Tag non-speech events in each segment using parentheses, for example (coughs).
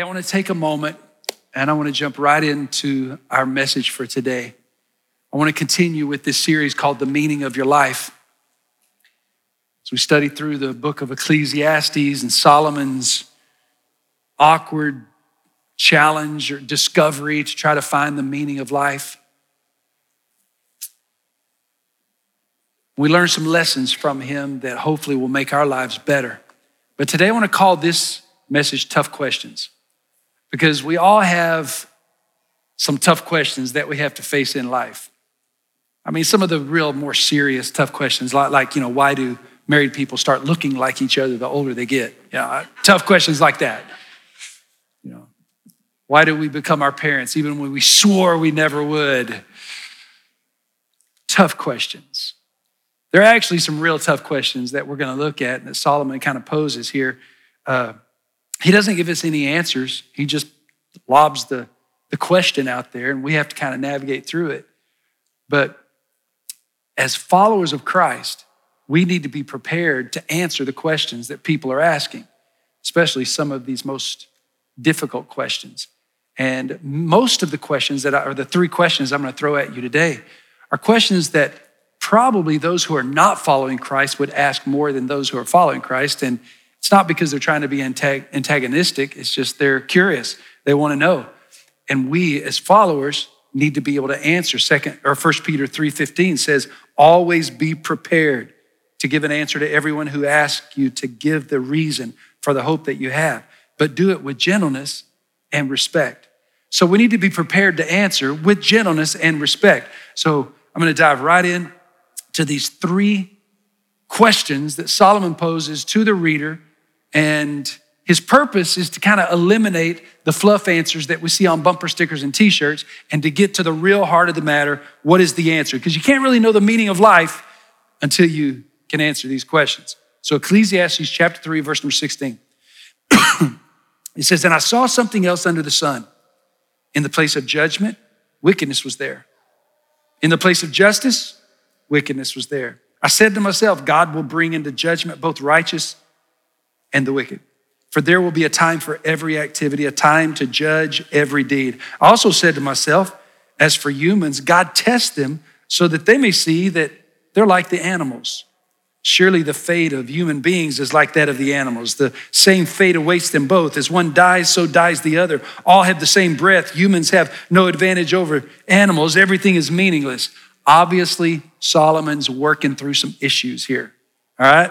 Hey, I want to take a moment and I want to jump right into our message for today. I want to continue with this series called The Meaning of Your Life. As we study through the book of Ecclesiastes and Solomon's awkward challenge or discovery to try to find the meaning of life. We learn some lessons from him that hopefully will make our lives better. But today I want to call this message Tough Questions because we all have some tough questions that we have to face in life. I mean, some of the real more serious, tough questions, like, you know, why do married people start looking like each other the older they get? Yeah, tough questions like that. You know, why do we become our parents even when we swore we never would? Tough questions. There are actually some real tough questions that we're going to look at and that Solomon kind of poses here. Uh, he doesn't give us any answers. He just lobs the, the question out there, and we have to kind of navigate through it. But as followers of Christ, we need to be prepared to answer the questions that people are asking, especially some of these most difficult questions. And most of the questions that are the three questions I'm going to throw at you today are questions that probably those who are not following Christ would ask more than those who are following Christ. And it's not because they're trying to be antagonistic, it's just they're curious. They want to know. And we as followers need to be able to answer. Second or First Peter 3:15 says, "Always be prepared to give an answer to everyone who asks you to give the reason for the hope that you have, but do it with gentleness and respect." So we need to be prepared to answer with gentleness and respect. So I'm going to dive right in to these three questions that Solomon poses to the reader and his purpose is to kind of eliminate the fluff answers that we see on bumper stickers and t shirts and to get to the real heart of the matter what is the answer? Because you can't really know the meaning of life until you can answer these questions. So, Ecclesiastes chapter 3, verse number 16. (coughs) it says, And I saw something else under the sun. In the place of judgment, wickedness was there. In the place of justice, wickedness was there. I said to myself, God will bring into judgment both righteous and the wicked. For there will be a time for every activity, a time to judge every deed. I also said to myself, as for humans, God tests them so that they may see that they're like the animals. Surely the fate of human beings is like that of the animals. The same fate awaits them both. As one dies, so dies the other. All have the same breath. Humans have no advantage over animals. Everything is meaningless. Obviously, Solomon's working through some issues here. All right?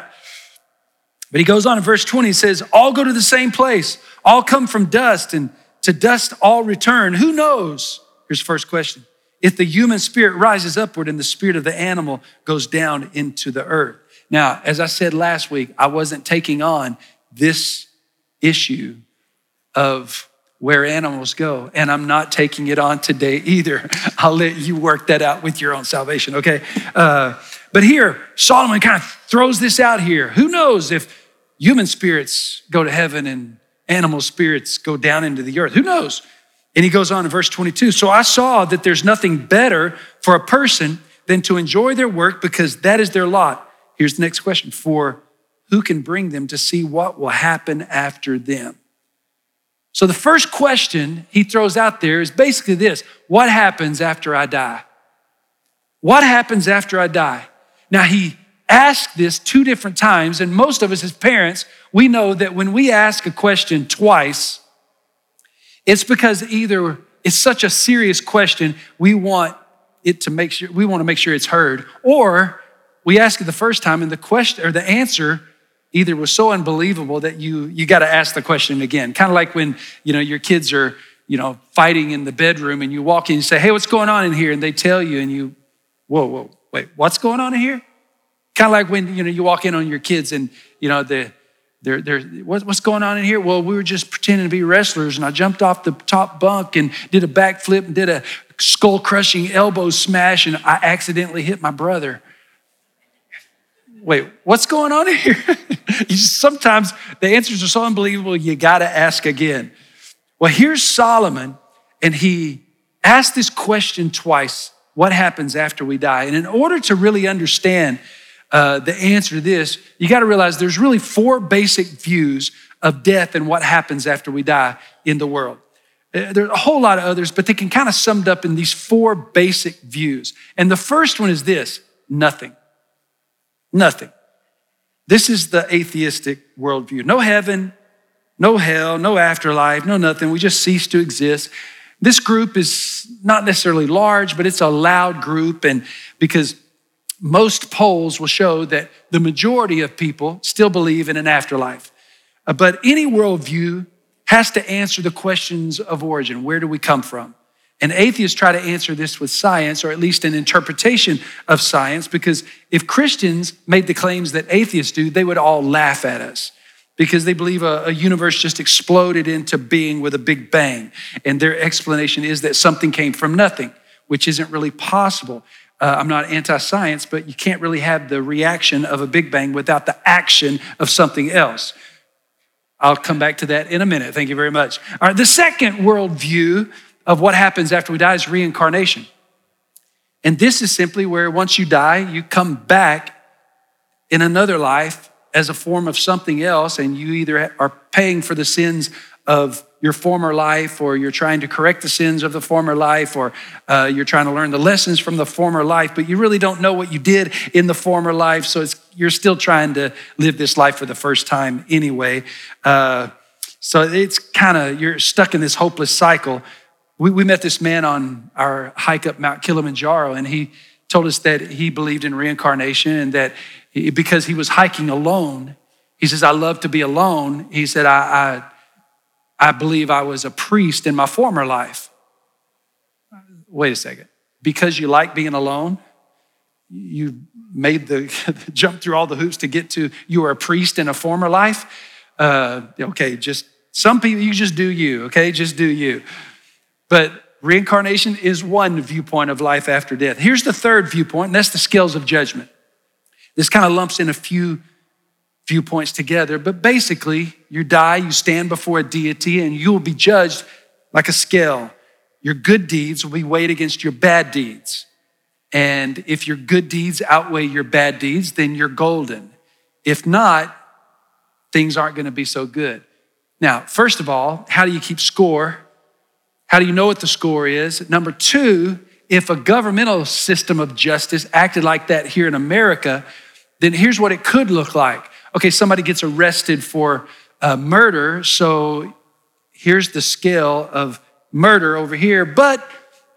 But he goes on in verse 20, he says, All go to the same place, all come from dust, and to dust all return. Who knows? Here's the first question. If the human spirit rises upward and the spirit of the animal goes down into the earth. Now, as I said last week, I wasn't taking on this issue of where animals go, and I'm not taking it on today either. (laughs) I'll let you work that out with your own salvation, okay? Uh, but here, Solomon kind of throws this out here. Who knows if human spirits go to heaven and animal spirits go down into the earth. Who knows? And he goes on in verse 22 So I saw that there's nothing better for a person than to enjoy their work because that is their lot. Here's the next question For who can bring them to see what will happen after them? So the first question he throws out there is basically this What happens after I die? What happens after I die? Now, he asked this two different times, and most of us as parents, we know that when we ask a question twice, it's because either it's such a serious question, we want it to make sure, we want to make sure it's heard, or we ask it the first time and the question or the answer either was so unbelievable that you you got to ask the question again. Kind of like when, you know, your kids are, you know, fighting in the bedroom and you walk in and say, Hey, what's going on in here? And they tell you, and you, whoa, whoa, wait, what's going on in here? Kind of like when you know you walk in on your kids and you know the they're, they're, what's going on in here? Well, we were just pretending to be wrestlers, and I jumped off the top bunk and did a backflip and did a skull crushing elbow smash, and I accidentally hit my brother. Wait, what's going on here? (laughs) Sometimes the answers are so unbelievable, you got to ask again. Well, here's Solomon, and he asked this question twice what happens after we die? And in order to really understand uh, the answer to this, you got to realize there's really four basic views of death and what happens after we die in the world. Uh, There's a whole lot of others, but they can kind of summed up in these four basic views. And the first one is this nothing. Nothing. This is the atheistic worldview. No heaven, no hell, no afterlife, no nothing. We just cease to exist. This group is not necessarily large, but it's a loud group. And because most polls will show that the majority of people still believe in an afterlife. Uh, But any worldview has to answer the questions of origin. Where do we come from? And atheists try to answer this with science, or at least an interpretation of science, because if Christians made the claims that atheists do, they would all laugh at us because they believe a, a universe just exploded into being with a big bang. And their explanation is that something came from nothing, which isn't really possible. Uh, I'm not anti science, but you can't really have the reaction of a big bang without the action of something else. I'll come back to that in a minute. Thank you very much. All right, the second worldview of what happens after we die is reincarnation. And this is simply where once you die, you come back in another life as a form of something else, and you either are paying for the sins of your former life, or you're trying to correct the sins of the former life, or uh, you're trying to learn the lessons from the former life, but you really don't know what you did in the former life, so you're still trying to live this life for the first time anyway. Uh, so it's kind of, you're stuck in this hopeless cycle. We, we met this man on our hike up Mount Kilimanjaro, and he told us that he believed in reincarnation and that he- because he was hiking alone, he says, I love to be alone. He said, I, I, I believe I was a priest in my former life. Wait a second. Because you like being alone, you made (laughs) the jump through all the hoops to get to you were a priest in a former life. Uh, okay, just some people, you just do you, okay? Just do you. But reincarnation is one viewpoint of life after death. Here's the third viewpoint, and that's the scales of judgment. This kind of lumps in a few viewpoints together, but basically, you die, you stand before a deity, and you will be judged like a scale. Your good deeds will be weighed against your bad deeds. And if your good deeds outweigh your bad deeds, then you're golden. If not, things aren't going to be so good. Now, first of all, how do you keep score? How do you know what the score is? Number two, if a governmental system of justice acted like that here in America, then here's what it could look like. Okay, somebody gets arrested for uh, murder, so here's the scale of murder over here. But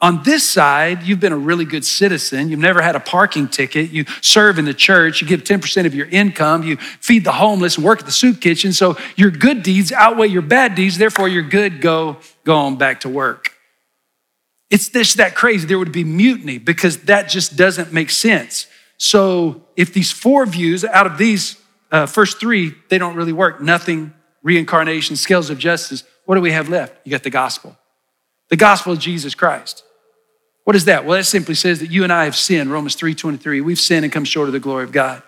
on this side, you've been a really good citizen. You've never had a parking ticket. You serve in the church. You give 10% of your income. You feed the homeless and work at the soup kitchen. So your good deeds outweigh your bad deeds. Therefore, your good go, go on back to work. It's this that crazy. There would be mutiny because that just doesn't make sense. So if these four views out of these uh, first three, they don't really work. Nothing, reincarnation, scales of justice. What do we have left? You got the gospel. The gospel of Jesus Christ. What is that? Well, that simply says that you and I have sinned, Romans 3:23. We've sinned and come short of the glory of God.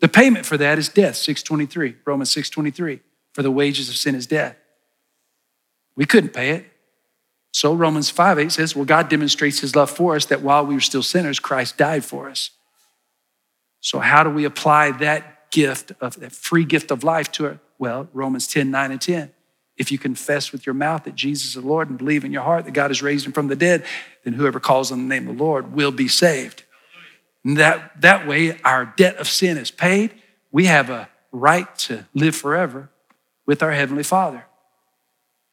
The payment for that is death, 623, Romans 6:23. For the wages of sin is death. We couldn't pay it. So Romans 5 8 says, Well, God demonstrates his love for us that while we were still sinners, Christ died for us. So, how do we apply that gift of that free gift of life to it? Well, Romans 10 9 and 10. If you confess with your mouth that Jesus is the Lord and believe in your heart that God has raised him from the dead, then whoever calls on the name of the Lord will be saved. And that, that way, our debt of sin is paid. We have a right to live forever with our Heavenly Father.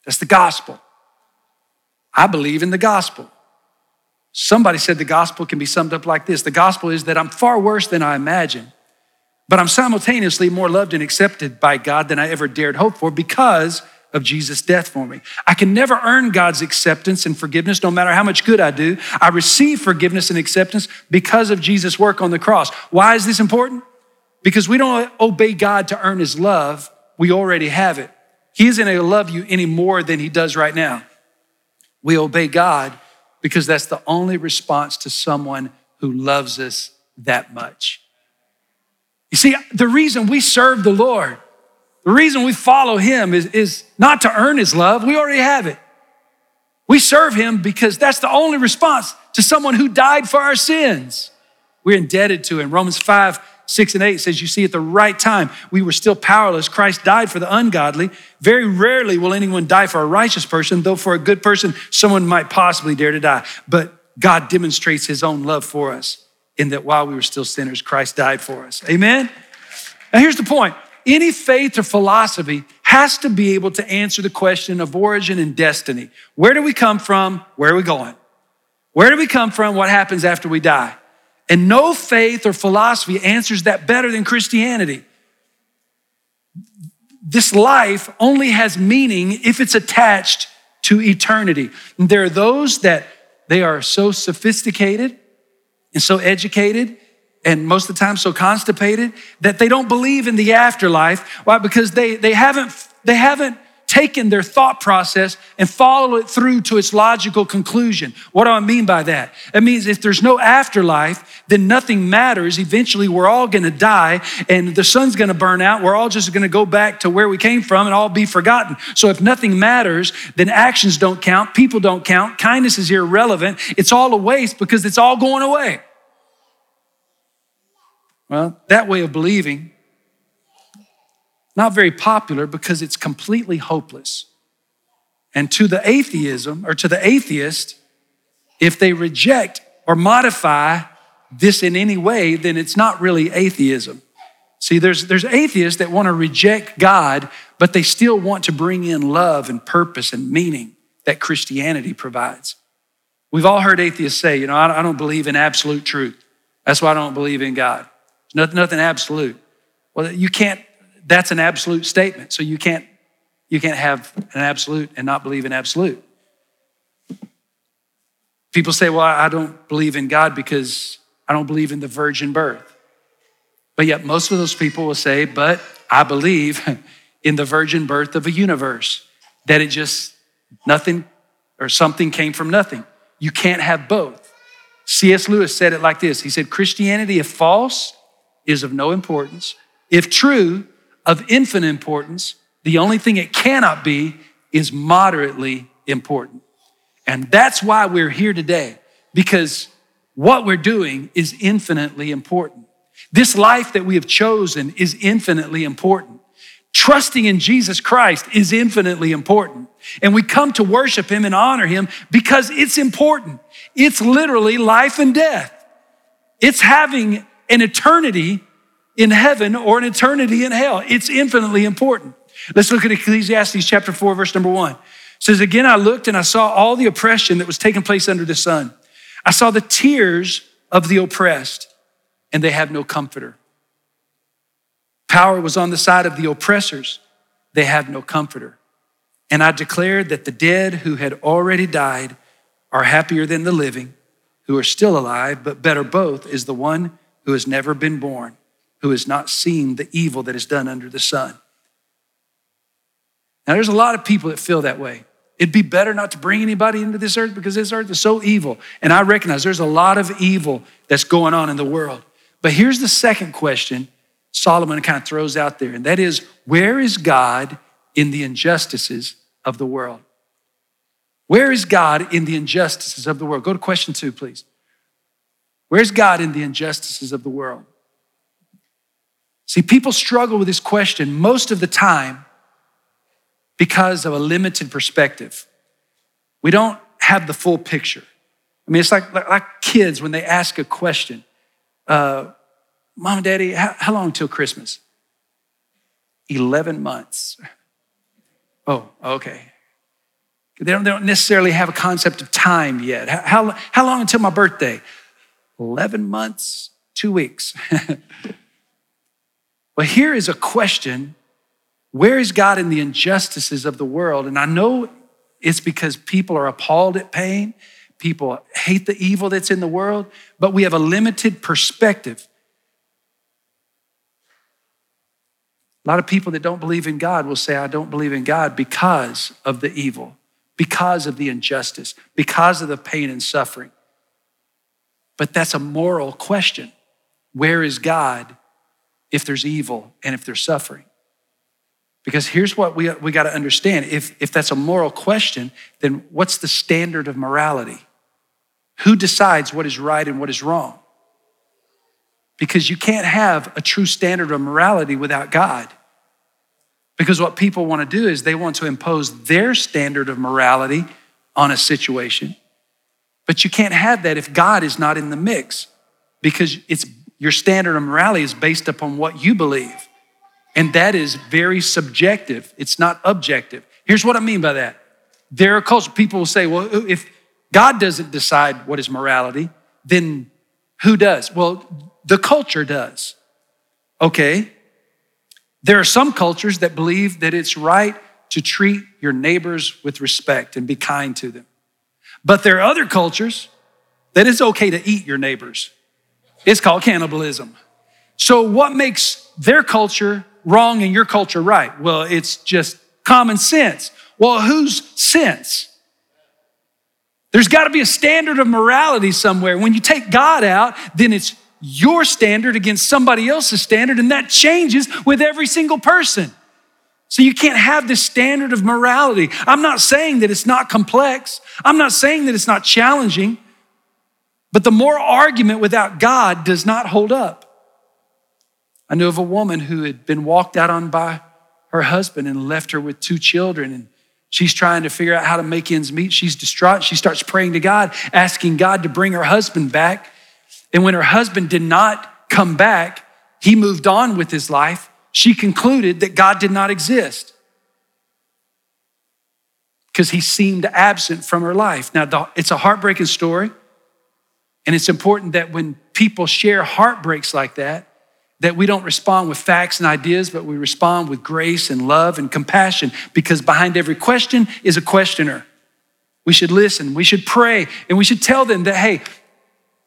That's the gospel. I believe in the gospel. Somebody said the gospel can be summed up like this The gospel is that I'm far worse than I imagined, but I'm simultaneously more loved and accepted by God than I ever dared hope for because of Jesus' death for me. I can never earn God's acceptance and forgiveness, no matter how much good I do. I receive forgiveness and acceptance because of Jesus' work on the cross. Why is this important? Because we don't obey God to earn his love, we already have it. He isn't going to love you any more than he does right now. We obey God because that's the only response to someone who loves us that much. You see, the reason we serve the Lord, the reason we follow him is, is not to earn his love, we already have it. We serve him because that's the only response to someone who died for our sins. We're indebted to him. Romans 5 6 and 8 says, You see, at the right time, we were still powerless. Christ died for the ungodly. Very rarely will anyone die for a righteous person, though for a good person, someone might possibly dare to die. But God demonstrates his own love for us in that while we were still sinners, Christ died for us. Amen? Now, here's the point any faith or philosophy has to be able to answer the question of origin and destiny. Where do we come from? Where are we going? Where do we come from? What happens after we die? And no faith or philosophy answers that better than Christianity. This life only has meaning if it's attached to eternity. And there are those that they are so sophisticated and so educated and most of the time so constipated that they don't believe in the afterlife. Why? Because they, they haven't, they haven't taken their thought process and followed it through to its logical conclusion. What do I mean by that? It means if there's no afterlife, then nothing matters. Eventually, we're all gonna die and the sun's gonna burn out. We're all just gonna go back to where we came from and all be forgotten. So if nothing matters, then actions don't count, people don't count, kindness is irrelevant. It's all a waste because it's all going away. Well, that way of believing not very popular because it's completely hopeless. And to the atheism or to the atheist, if they reject or modify this in any way, then it's not really atheism. See, there's, there's atheists that want to reject God, but they still want to bring in love and purpose and meaning that Christianity provides. We've all heard atheists say, you know, I don't believe in absolute truth. That's why I don't believe in God. Nothing, nothing absolute. Well, you can't that's an absolute statement. So you can't you can't have an absolute and not believe in absolute. People say, "Well, I don't believe in God because I don't believe in the virgin birth." But yet most of those people will say, "But I believe (laughs) in the virgin birth of a universe that it just nothing or something came from nothing." You can't have both. C.S. Lewis said it like this. He said, "Christianity if false is of no importance. If true, of infinite importance. The only thing it cannot be is moderately important. And that's why we're here today, because what we're doing is infinitely important. This life that we have chosen is infinitely important. Trusting in Jesus Christ is infinitely important. And we come to worship Him and honor Him because it's important. It's literally life and death. It's having an eternity in heaven or an eternity in hell. It's infinitely important. Let's look at Ecclesiastes chapter 4, verse number 1. It says, Again, I looked and I saw all the oppression that was taking place under the sun. I saw the tears of the oppressed, and they have no comforter. Power was on the side of the oppressors, they have no comforter. And I declared that the dead who had already died are happier than the living who are still alive, but better both is the one who has never been born who has not seen the evil that is done under the sun. Now, there's a lot of people that feel that way. It'd be better not to bring anybody into this earth because this earth is so evil. And I recognize there's a lot of evil that's going on in the world. But here's the second question Solomon kind of throws out there, and that is where is God in the injustices of the world? Where is God in the injustices of the world? Go to question two, please. Where's God in the injustices of the world? See, people struggle with this question most of the time because of a limited perspective. We don't have the full picture. I mean, it's like, like, kids when they ask a question uh, Mom and Daddy, how, how long until Christmas? 11 months. Oh, okay. They don't, they don't necessarily have a concept of time yet. How, how, how long until my birthday? 11 months, two weeks. (laughs) But here is a question where is God in the injustices of the world? And I know it's because people are appalled at pain, people hate the evil that's in the world, but we have a limited perspective. A lot of people that don't believe in God will say, I don't believe in God because of the evil, because of the injustice, because of the pain and suffering. But that's a moral question. Where is God if there's evil and if there's suffering. Because here's what we, we got to understand if, if that's a moral question, then what's the standard of morality? Who decides what is right and what is wrong? because you can't have a true standard of morality without God. Because what people want to do is they want to impose their standard of morality on a situation. But you can't have that if God is not in the mix because it's your standard of morality is based upon what you believe. And that is very subjective. It's not objective. Here's what I mean by that. There are cultures, people will say, well, uh, if God doesn't decide what is morality, then who does? Well, the culture does. Okay. There are some cultures that believe that it's right to treat your neighbors with respect and be kind to them. But there are other cultures that it's okay to eat your neighbors. It's called cannibalism. So, what makes their culture wrong and your culture right? Well, it's just common sense. Well, whose sense? There's got to be a standard of morality somewhere. When you take God out, then it's your standard against somebody else's standard, and that changes with every single person. So you can't have this standard of morality. I'm not saying that it's not complex, I'm not saying that it's not challenging, but the moral argument without God does not hold up. I knew of a woman who had been walked out on by her husband and left her with two children. And she's trying to figure out how to make ends meet. She's distraught. She starts praying to God, asking God to bring her husband back. And when her husband did not come back, he moved on with his life she concluded that God did not exist because he seemed absent from her life. Now, it's a heartbreaking story, and it's important that when people share heartbreaks like that, that we don't respond with facts and ideas, but we respond with grace and love and compassion because behind every question is a questioner. We should listen, we should pray, and we should tell them that, hey,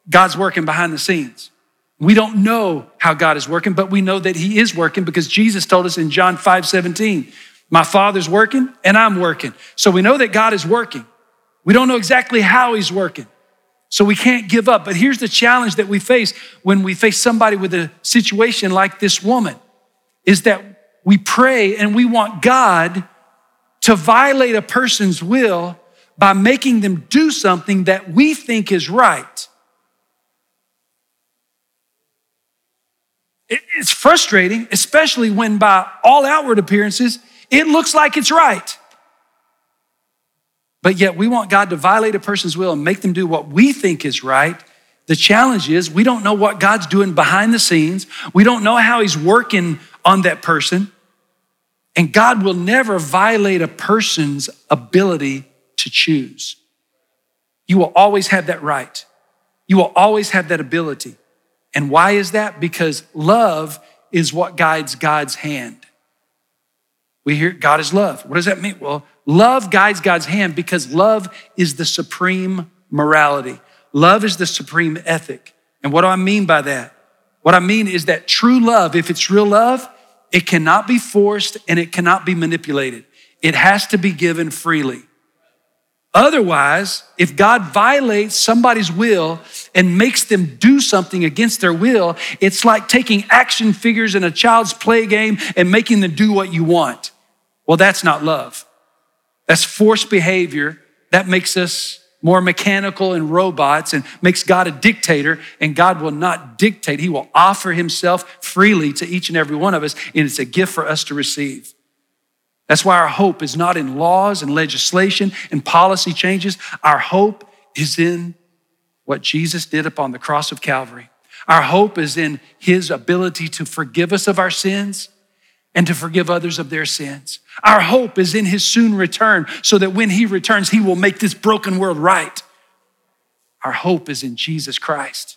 God's working behind the scenes. We don't know how God is working, but we know that He is working because Jesus told us in John 5 17, My Father's working and I'm working. So we know that God is working. We don't know exactly how He's working. So we can't give up. But here's the challenge that we face when we face somebody with a situation like this woman is that we pray and we want God to violate a person's will by making them do something that we think is right. It's frustrating, especially when by all outward appearances, it looks like it's right. But yet we want God to violate a person's will and make them do what we think is right. The challenge is we don't know what God's doing behind the scenes. We don't know how He's working on that person. And God will never violate a person's ability to choose. You will always have that right. You will always have that ability. And why is that? Because love is what guides God's hand. We hear God is love. What does that mean? Well, love guides God's hand because love is the supreme morality. Love is the supreme ethic. And what do I mean by that? What I mean is that true love, if it's real love, it cannot be forced and it cannot be manipulated. It has to be given freely. Otherwise, if God violates somebody's will and makes them do something against their will, it's like taking action figures in a child's play game and making them do what you want. Well, that's not love. That's forced behavior. That makes us more mechanical and robots and makes God a dictator, and God will not dictate. He will offer Himself freely to each and every one of us, and it's a gift for us to receive. That's why our hope is not in laws and legislation and policy changes. Our hope is in what Jesus did upon the cross of Calvary. Our hope is in his ability to forgive us of our sins and to forgive others of their sins. Our hope is in his soon return so that when he returns, he will make this broken world right. Our hope is in Jesus Christ.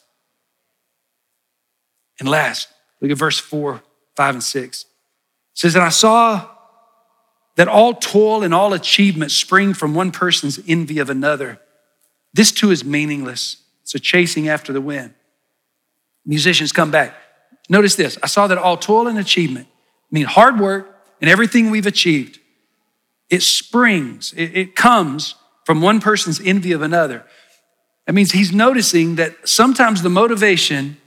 And last, look at verse 4, 5, and 6. It says, And I saw that all toil and all achievement spring from one person's envy of another. This too is meaningless. It's a chasing after the wind. Musicians come back. Notice this I saw that all toil and achievement, I mean hard work and everything we've achieved, it springs, it, it comes from one person's envy of another. That means he's noticing that sometimes the motivation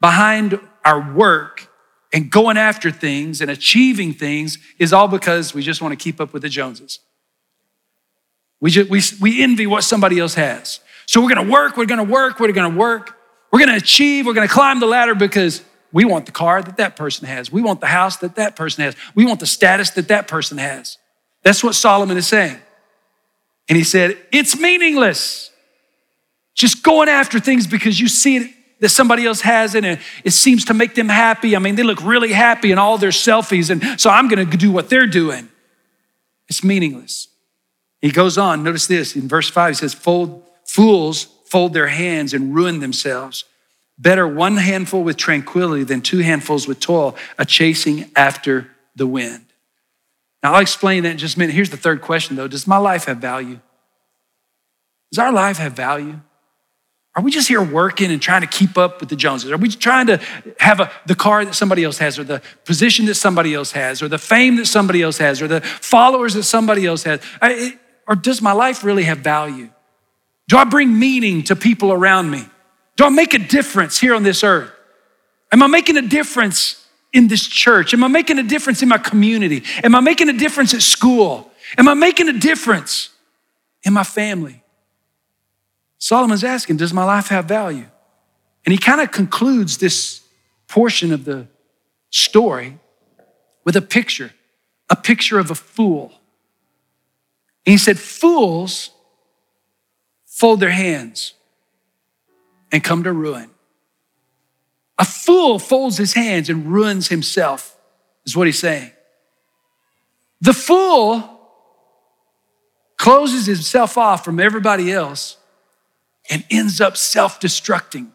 behind our work and going after things and achieving things is all because we just want to keep up with the Joneses. We, just, we, we envy what somebody else has. So we're going to work, we're going to work, we're going to work. We're going to achieve, we're going to climb the ladder because we want the car that that person has. We want the house that that person has. We want the status that that person has. That's what Solomon is saying. And he said, It's meaningless. Just going after things because you see it that somebody else has it and it seems to make them happy. I mean, they look really happy in all their selfies, and so I'm gonna do what they're doing. It's meaningless. He goes on, notice this in verse 5, he says, Fold, Fools fold their hands and ruin themselves. Better one handful with tranquility than two handfuls with toil, a chasing after the wind. Now, I'll explain that in just a minute. Here's the third question, though Does my life have value? Does our life have value? Are we just here working and trying to keep up with the Joneses? Are we trying to have a, the car that somebody else has, or the position that somebody else has, or the fame that somebody else has, or the followers that somebody else has? I, or does my life really have value? Do I bring meaning to people around me? Do I make a difference here on this earth? Am I making a difference in this church? Am I making a difference in my community? Am I making a difference at school? Am I making a difference in my family? Solomon's asking, Does my life have value? And he kind of concludes this portion of the story with a picture, a picture of a fool. And he said, Fools fold their hands and come to ruin. A fool folds his hands and ruins himself, is what he's saying. The fool closes himself off from everybody else and ends up self destructing.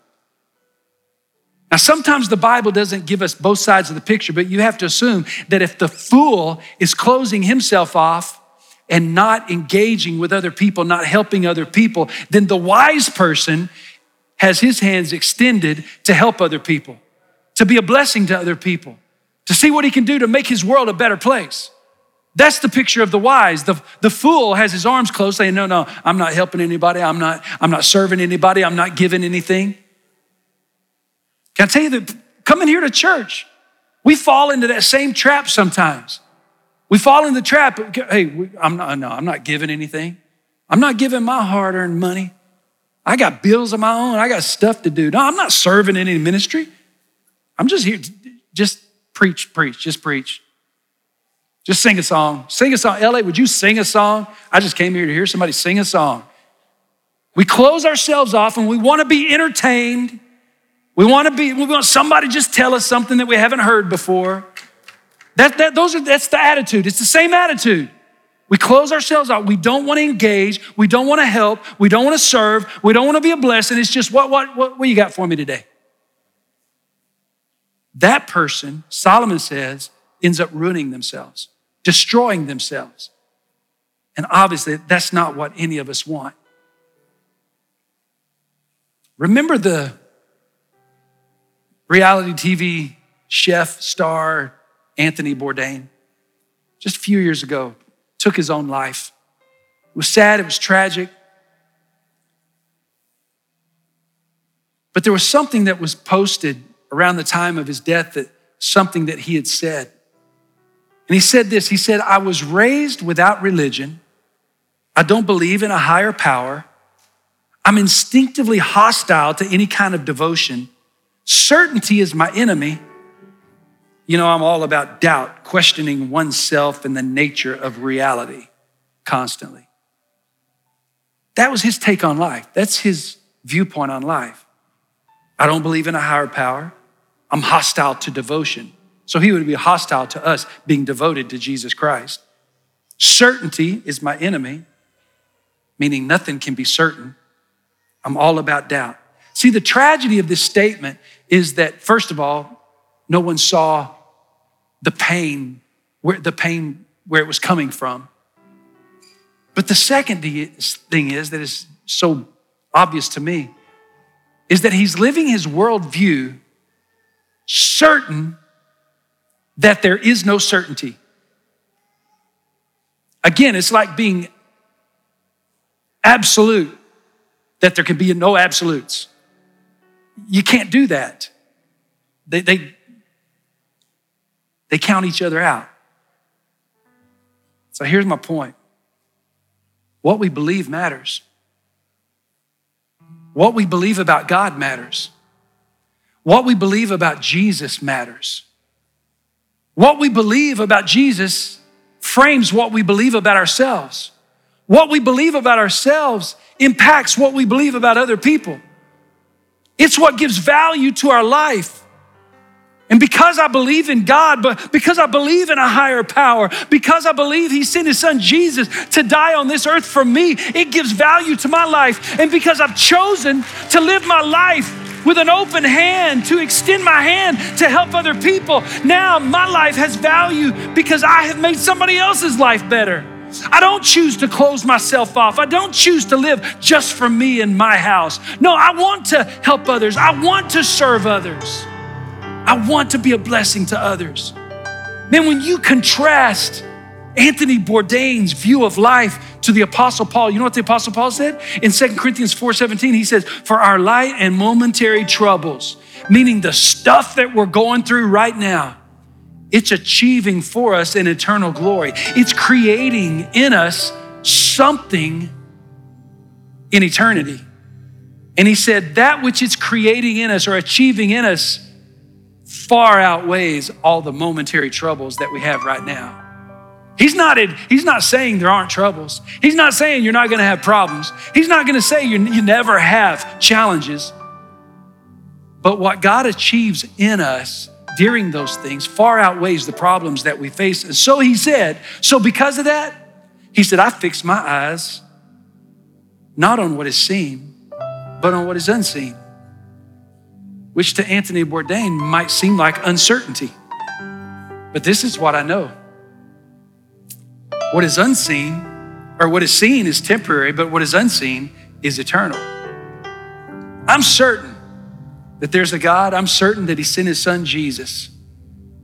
Now, sometimes the Bible doesn't give us both sides of the picture, but you have to assume that if the fool is closing himself off and not engaging with other people, not helping other people, then the wise person has his hands extended to help other people, to be a blessing to other people, to see what he can do to make his world a better place. That's the picture of the wise. The, the fool has his arms closed, saying, No, no, I'm not helping anybody. I'm not, I'm not serving anybody. I'm not giving anything. Can I tell you that coming here to church, we fall into that same trap sometimes. We fall in the trap. Hey, I'm not, no, I'm not giving anything. I'm not giving my hard earned money. I got bills of my own. I got stuff to do. No, I'm not serving in any ministry. I'm just here. Just preach, preach, just preach. Just sing a song. Sing a song. LA, would you sing a song? I just came here to hear somebody sing a song. We close ourselves off and we want to be entertained. We want to be, we want somebody just tell us something that we haven't heard before. That, that, those are, that's the attitude. It's the same attitude. We close ourselves out. We don't want to engage. We don't want to help. We don't want to serve. We don't want to be a blessing. It's just what, what, what, what you got for me today? That person, Solomon says, ends up ruining themselves, destroying themselves. And obviously, that's not what any of us want. Remember the reality TV chef star Anthony Bourdain? Just a few years ago, took his own life. It was sad, it was tragic. But there was something that was posted around the time of his death that something that he had said. And he said this He said, I was raised without religion. I don't believe in a higher power. I'm instinctively hostile to any kind of devotion. Certainty is my enemy. You know, I'm all about doubt, questioning oneself and the nature of reality constantly. That was his take on life. That's his viewpoint on life. I don't believe in a higher power. I'm hostile to devotion. So he would be hostile to us being devoted to Jesus Christ. Certainty is my enemy, meaning nothing can be certain. I'm all about doubt. See, the tragedy of this statement is that, first of all, no one saw the pain, where the pain where it was coming from. But the second thing is that is so obvious to me is that he's living his worldview certain that there is no certainty. Again, it's like being absolute, that there can be no absolutes. You can't do that. They, they, they count each other out. So here's my point what we believe matters. What we believe about God matters. What we believe about Jesus matters. What we believe about Jesus frames what we believe about ourselves. What we believe about ourselves impacts what we believe about other people. It's what gives value to our life. And because I believe in God, but because I believe in a higher power, because I believe He sent His Son Jesus to die on this earth for me, it gives value to my life. And because I've chosen to live my life with an open hand, to extend my hand to help other people, now my life has value because I have made somebody else's life better. I don't choose to close myself off. I don't choose to live just for me in my house. No, I want to help others. I want to serve others. I want to be a blessing to others. Man, when you contrast Anthony Bourdain's view of life to the Apostle Paul, you know what the Apostle Paul said? In 2 Corinthians 4:17, he says, For our light and momentary troubles, meaning the stuff that we're going through right now, it's achieving for us an eternal glory. It's creating in us something in eternity. And he said, That which it's creating in us or achieving in us far outweighs all the momentary troubles that we have right now. He's not, he's not saying there aren't troubles. He's not saying you're not going to have problems. He's not going to say you, you never have challenges. But what God achieves in us during those things far outweighs the problems that we face. And so he said, so because of that, he said, I fix my eyes not on what is seen, but on what is unseen which to Anthony Bourdain might seem like uncertainty. But this is what I know what is unseen, or what is seen, is temporary, but what is unseen is eternal. I'm certain that there's a God. I'm certain that He sent His Son Jesus.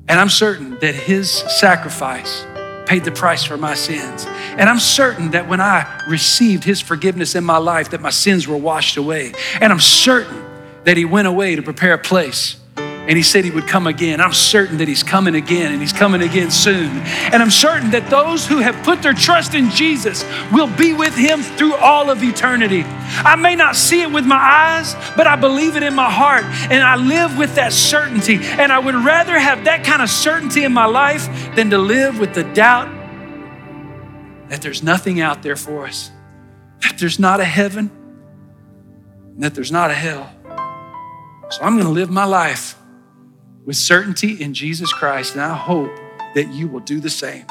And I'm certain that His sacrifice paid the price for my sins. And I'm certain that when I received His forgiveness in my life, that my sins were washed away. And I'm certain that he went away to prepare a place. And he said he would come again. I'm certain that he's coming again and he's coming again soon. And I'm certain that those who have put their trust in Jesus will be with him through all of eternity. I may not see it with my eyes, but I believe it in my heart and I live with that certainty. And I would rather have that kind of certainty in my life than to live with the doubt that there's nothing out there for us, that there's not a heaven, that there's not a hell. So I'm going to live my life with certainty in Jesus Christ, and I hope that you will do the same.